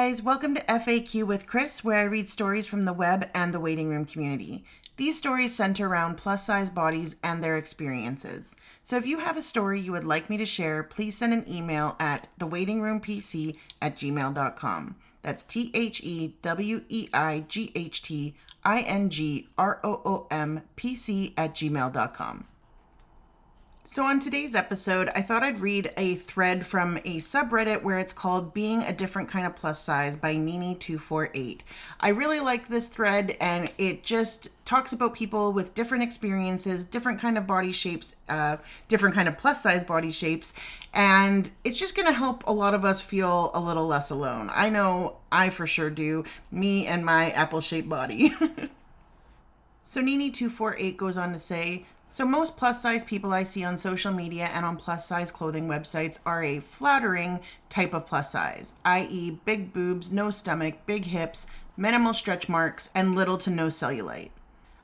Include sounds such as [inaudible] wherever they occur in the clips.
guys, welcome to FAQ with Chris, where I read stories from the web and the weighting room community. These stories center around plus size bodies and their experiences. So if you have a story you would like me to share, please send an email at theweightingroompc at gmail.com. That's T H E W E I G H T I N G R O O M P C at gmail.com. So, on today's episode, I thought I'd read a thread from a subreddit where it's called Being a Different Kind of Plus Size by Nini248. I really like this thread and it just talks about people with different experiences, different kind of body shapes, uh, different kind of plus size body shapes, and it's just going to help a lot of us feel a little less alone. I know I for sure do, me and my apple shaped body. [laughs] so, Nini248 goes on to say, so, most plus size people I see on social media and on plus size clothing websites are a flattering type of plus size, i.e., big boobs, no stomach, big hips, minimal stretch marks, and little to no cellulite.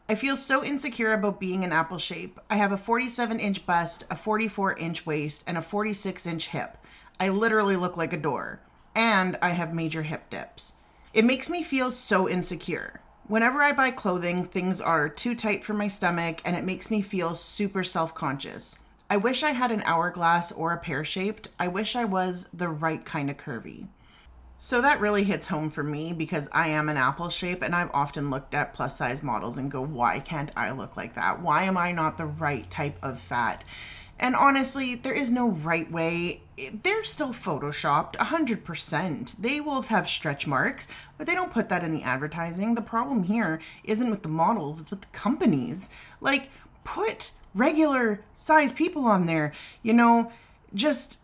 I feel so insecure about being an apple shape. I have a 47 inch bust, a 44 inch waist, and a 46 inch hip. I literally look like a door. And I have major hip dips. It makes me feel so insecure. Whenever I buy clothing, things are too tight for my stomach and it makes me feel super self conscious. I wish I had an hourglass or a pear shaped. I wish I was the right kind of curvy. So that really hits home for me because I am an apple shape and I've often looked at plus size models and go, why can't I look like that? Why am I not the right type of fat? And honestly, there is no right way. They're still photoshopped 100%. They will have stretch marks, but they don't put that in the advertising. The problem here isn't with the models, it's with the companies. Like, put regular size people on there. You know, just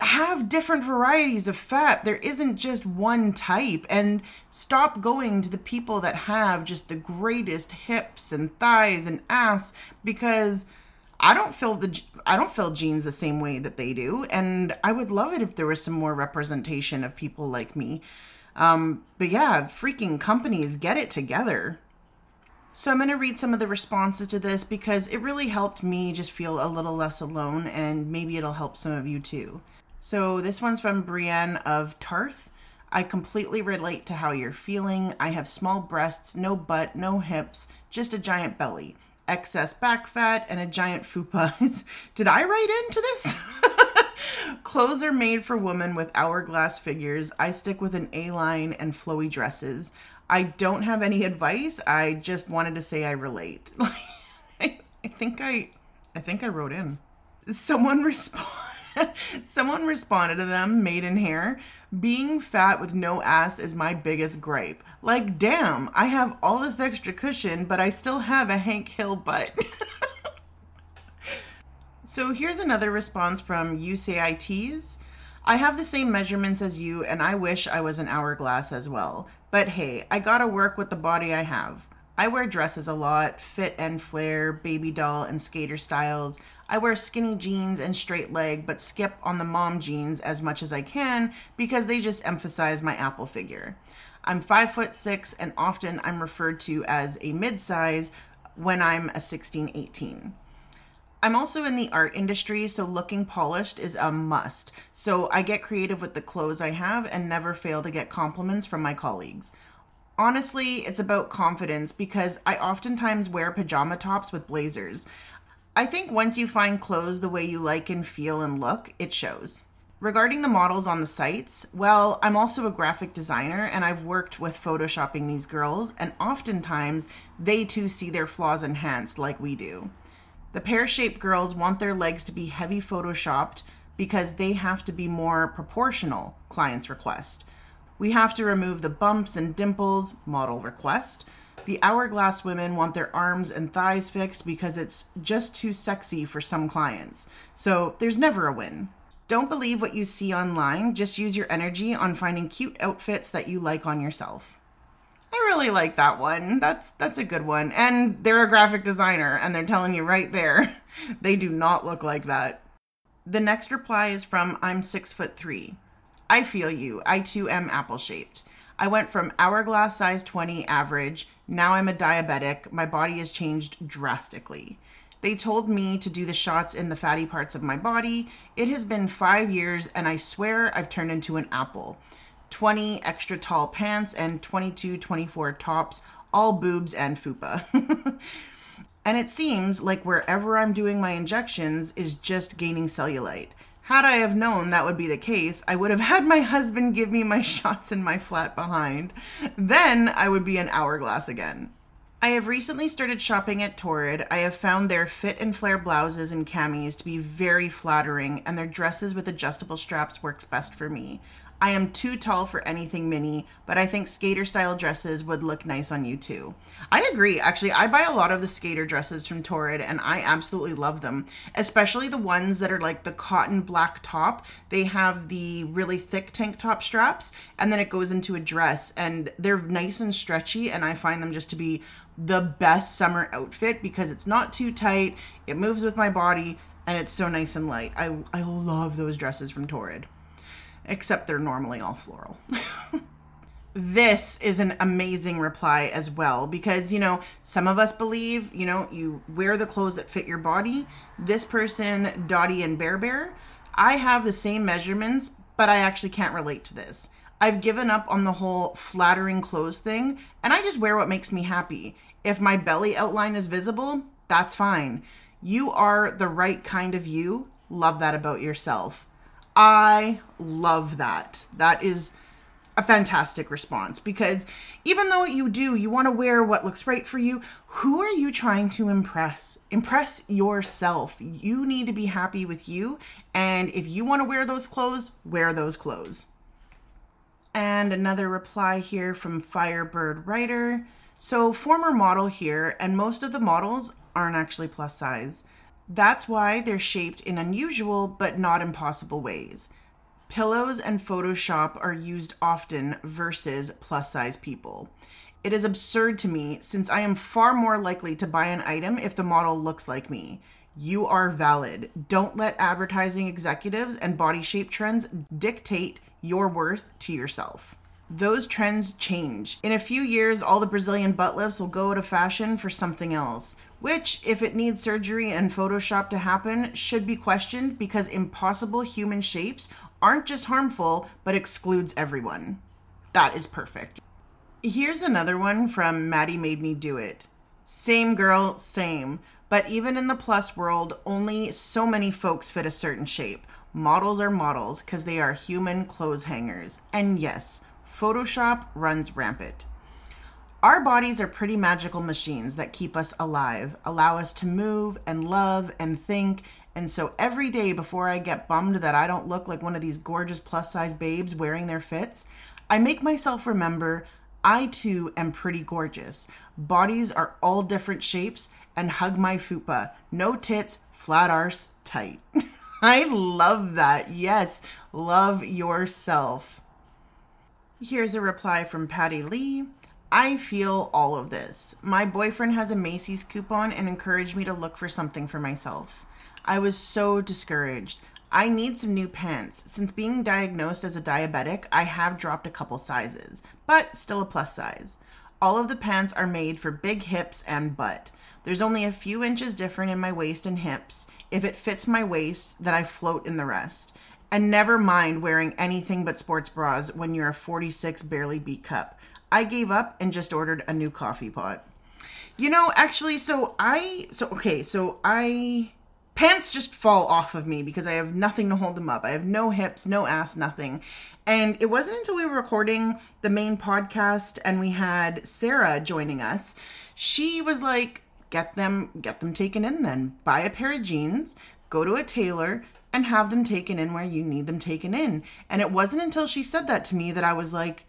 have different varieties of fat. There isn't just one type. And stop going to the people that have just the greatest hips and thighs and ass because I don't feel the I don't feel jeans the same way that they do, and I would love it if there was some more representation of people like me. Um, but yeah, freaking companies get it together. So I'm going to read some of the responses to this because it really helped me just feel a little less alone, and maybe it'll help some of you too. So this one's from Brienne of Tarth. I completely relate to how you're feeling. I have small breasts, no butt, no hips, just a giant belly excess back fat, and a giant fupa. [laughs] Did I write into this? [laughs] Clothes are made for women with hourglass figures. I stick with an A line and flowy dresses. I don't have any advice. I just wanted to say I relate. [laughs] I, think I I think I wrote in. Someone respond [laughs] someone responded to them, Maidenhair. Being fat with no ass is my biggest gripe. Like, damn, I have all this extra cushion, but I still have a Hank Hill butt. [laughs] so here's another response from Tease. I have the same measurements as you, and I wish I was an hourglass as well. But hey, I gotta work with the body I have. I wear dresses a lot, fit and flare, baby doll, and skater styles. I wear skinny jeans and straight leg, but skip on the mom jeans as much as I can because they just emphasize my apple figure. I'm five foot six, and often I'm referred to as a mid size when I'm a 16, 18. I'm also in the art industry, so looking polished is a must. So I get creative with the clothes I have and never fail to get compliments from my colleagues. Honestly, it's about confidence because I oftentimes wear pajama tops with blazers. I think once you find clothes the way you like and feel and look, it shows. Regarding the models on the sites, well, I'm also a graphic designer and I've worked with photoshopping these girls, and oftentimes they too see their flaws enhanced like we do. The pear shaped girls want their legs to be heavy photoshopped because they have to be more proportional, clients request. We have to remove the bumps and dimples, model request. The hourglass women want their arms and thighs fixed because it's just too sexy for some clients. So there's never a win. Don't believe what you see online, just use your energy on finding cute outfits that you like on yourself. I really like that one. That's that's a good one. And they're a graphic designer and they're telling you right there [laughs] they do not look like that. The next reply is from I'm 6 foot 3. I feel you. I too am apple shaped. I went from hourglass size 20 average, now I'm a diabetic. My body has changed drastically. They told me to do the shots in the fatty parts of my body. It has been five years, and I swear I've turned into an apple. 20 extra tall pants, and 22, 24 tops, all boobs and fupa. [laughs] and it seems like wherever I'm doing my injections is just gaining cellulite. Had I have known that would be the case, I would have had my husband give me my [laughs] shots in my flat behind. Then I would be an hourglass again. I have recently started shopping at Torrid. I have found their fit and flare blouses and camis to be very flattering, and their dresses with adjustable straps works best for me. I am too tall for anything mini, but I think skater style dresses would look nice on you too. I agree. Actually, I buy a lot of the skater dresses from Torrid and I absolutely love them, especially the ones that are like the cotton black top. They have the really thick tank top straps and then it goes into a dress and they're nice and stretchy and I find them just to be the best summer outfit because it's not too tight, it moves with my body and it's so nice and light. I I love those dresses from Torrid except they're normally all floral. [laughs] this is an amazing reply as well because you know some of us believe you know you wear the clothes that fit your body. This person dottie and bear bear i have the same measurements but i actually can't relate to this. I've given up on the whole flattering clothes thing and i just wear what makes me happy. If my belly outline is visible that's fine. You are the right kind of you. Love that about yourself I love that. That is a fantastic response because even though you do, you want to wear what looks right for you, who are you trying to impress? Impress yourself. You need to be happy with you. And if you want to wear those clothes, wear those clothes. And another reply here from Firebird Writer. So, former model here, and most of the models aren't actually plus size. That's why they're shaped in unusual but not impossible ways. Pillows and Photoshop are used often versus plus size people. It is absurd to me since I am far more likely to buy an item if the model looks like me. You are valid. Don't let advertising executives and body shape trends dictate your worth to yourself. Those trends change. In a few years, all the Brazilian butt lifts will go out of fashion for something else which, if it needs surgery and Photoshop to happen, should be questioned because impossible human shapes aren't just harmful, but excludes everyone. That is perfect. Here's another one from Maddie Made Me Do It. Same girl, same. But even in the plus world, only so many folks fit a certain shape. Models are models because they are human clothes hangers. And yes, Photoshop runs rampant. Our bodies are pretty magical machines that keep us alive, allow us to move and love and think. And so every day before I get bummed that I don't look like one of these gorgeous plus size babes wearing their fits, I make myself remember I too am pretty gorgeous. Bodies are all different shapes and hug my fupa. No tits, flat arse, tight. [laughs] I love that. Yes, love yourself. Here's a reply from Patty Lee. I feel all of this. My boyfriend has a Macy's coupon and encouraged me to look for something for myself. I was so discouraged. I need some new pants. Since being diagnosed as a diabetic, I have dropped a couple sizes, but still a plus size. All of the pants are made for big hips and butt. There's only a few inches different in my waist and hips. If it fits my waist, then I float in the rest. And never mind wearing anything but sports bras when you're a 46 barely beat cup. I gave up and just ordered a new coffee pot. You know, actually, so I, so okay, so I, pants just fall off of me because I have nothing to hold them up. I have no hips, no ass, nothing. And it wasn't until we were recording the main podcast and we had Sarah joining us, she was like, get them, get them taken in then. Buy a pair of jeans, go to a tailor, and have them taken in where you need them taken in. And it wasn't until she said that to me that I was like,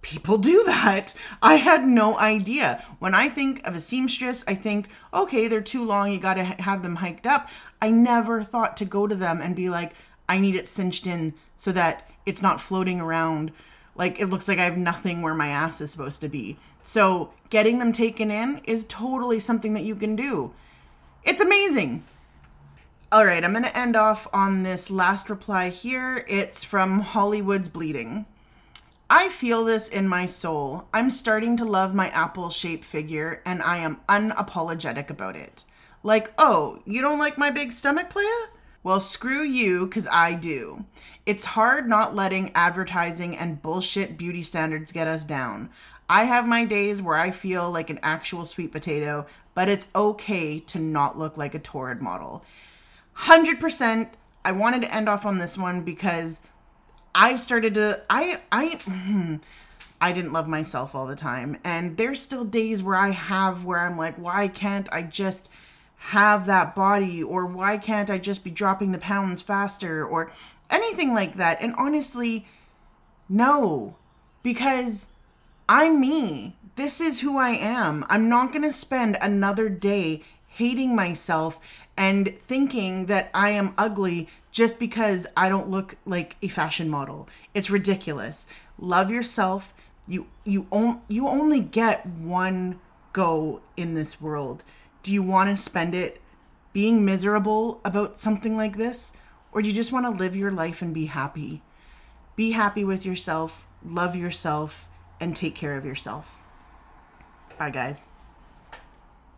people do that. [laughs] I had no idea. When I think of a seamstress, I think, okay, they're too long, you got to have them hiked up. I never thought to go to them and be like, I need it cinched in so that it's not floating around like it looks like I have nothing where my ass is supposed to be. So, getting them taken in is totally something that you can do. It's amazing. All right, I'm going to end off on this last reply here. It's from Hollywood's Bleeding. I feel this in my soul. I'm starting to love my apple shaped figure and I am unapologetic about it. Like, oh, you don't like my big stomach, playa? Well, screw you, because I do. It's hard not letting advertising and bullshit beauty standards get us down. I have my days where I feel like an actual sweet potato, but it's okay to not look like a Torrid model. 100%. I wanted to end off on this one because I've started to. I. I. Hmm, I didn't love myself all the time. And there's still days where I have where I'm like, why can't I just have that body or why can't I just be dropping the pounds faster or anything like that. And honestly, no, because I'm me. This is who I am. I'm not going to spend another day hating myself and thinking that I am ugly just because I don't look like a fashion model. It's ridiculous. Love yourself. You you on, you only get one go in this world. Do you want to spend it being miserable about something like this? Or do you just want to live your life and be happy? Be happy with yourself, love yourself, and take care of yourself. Bye, guys.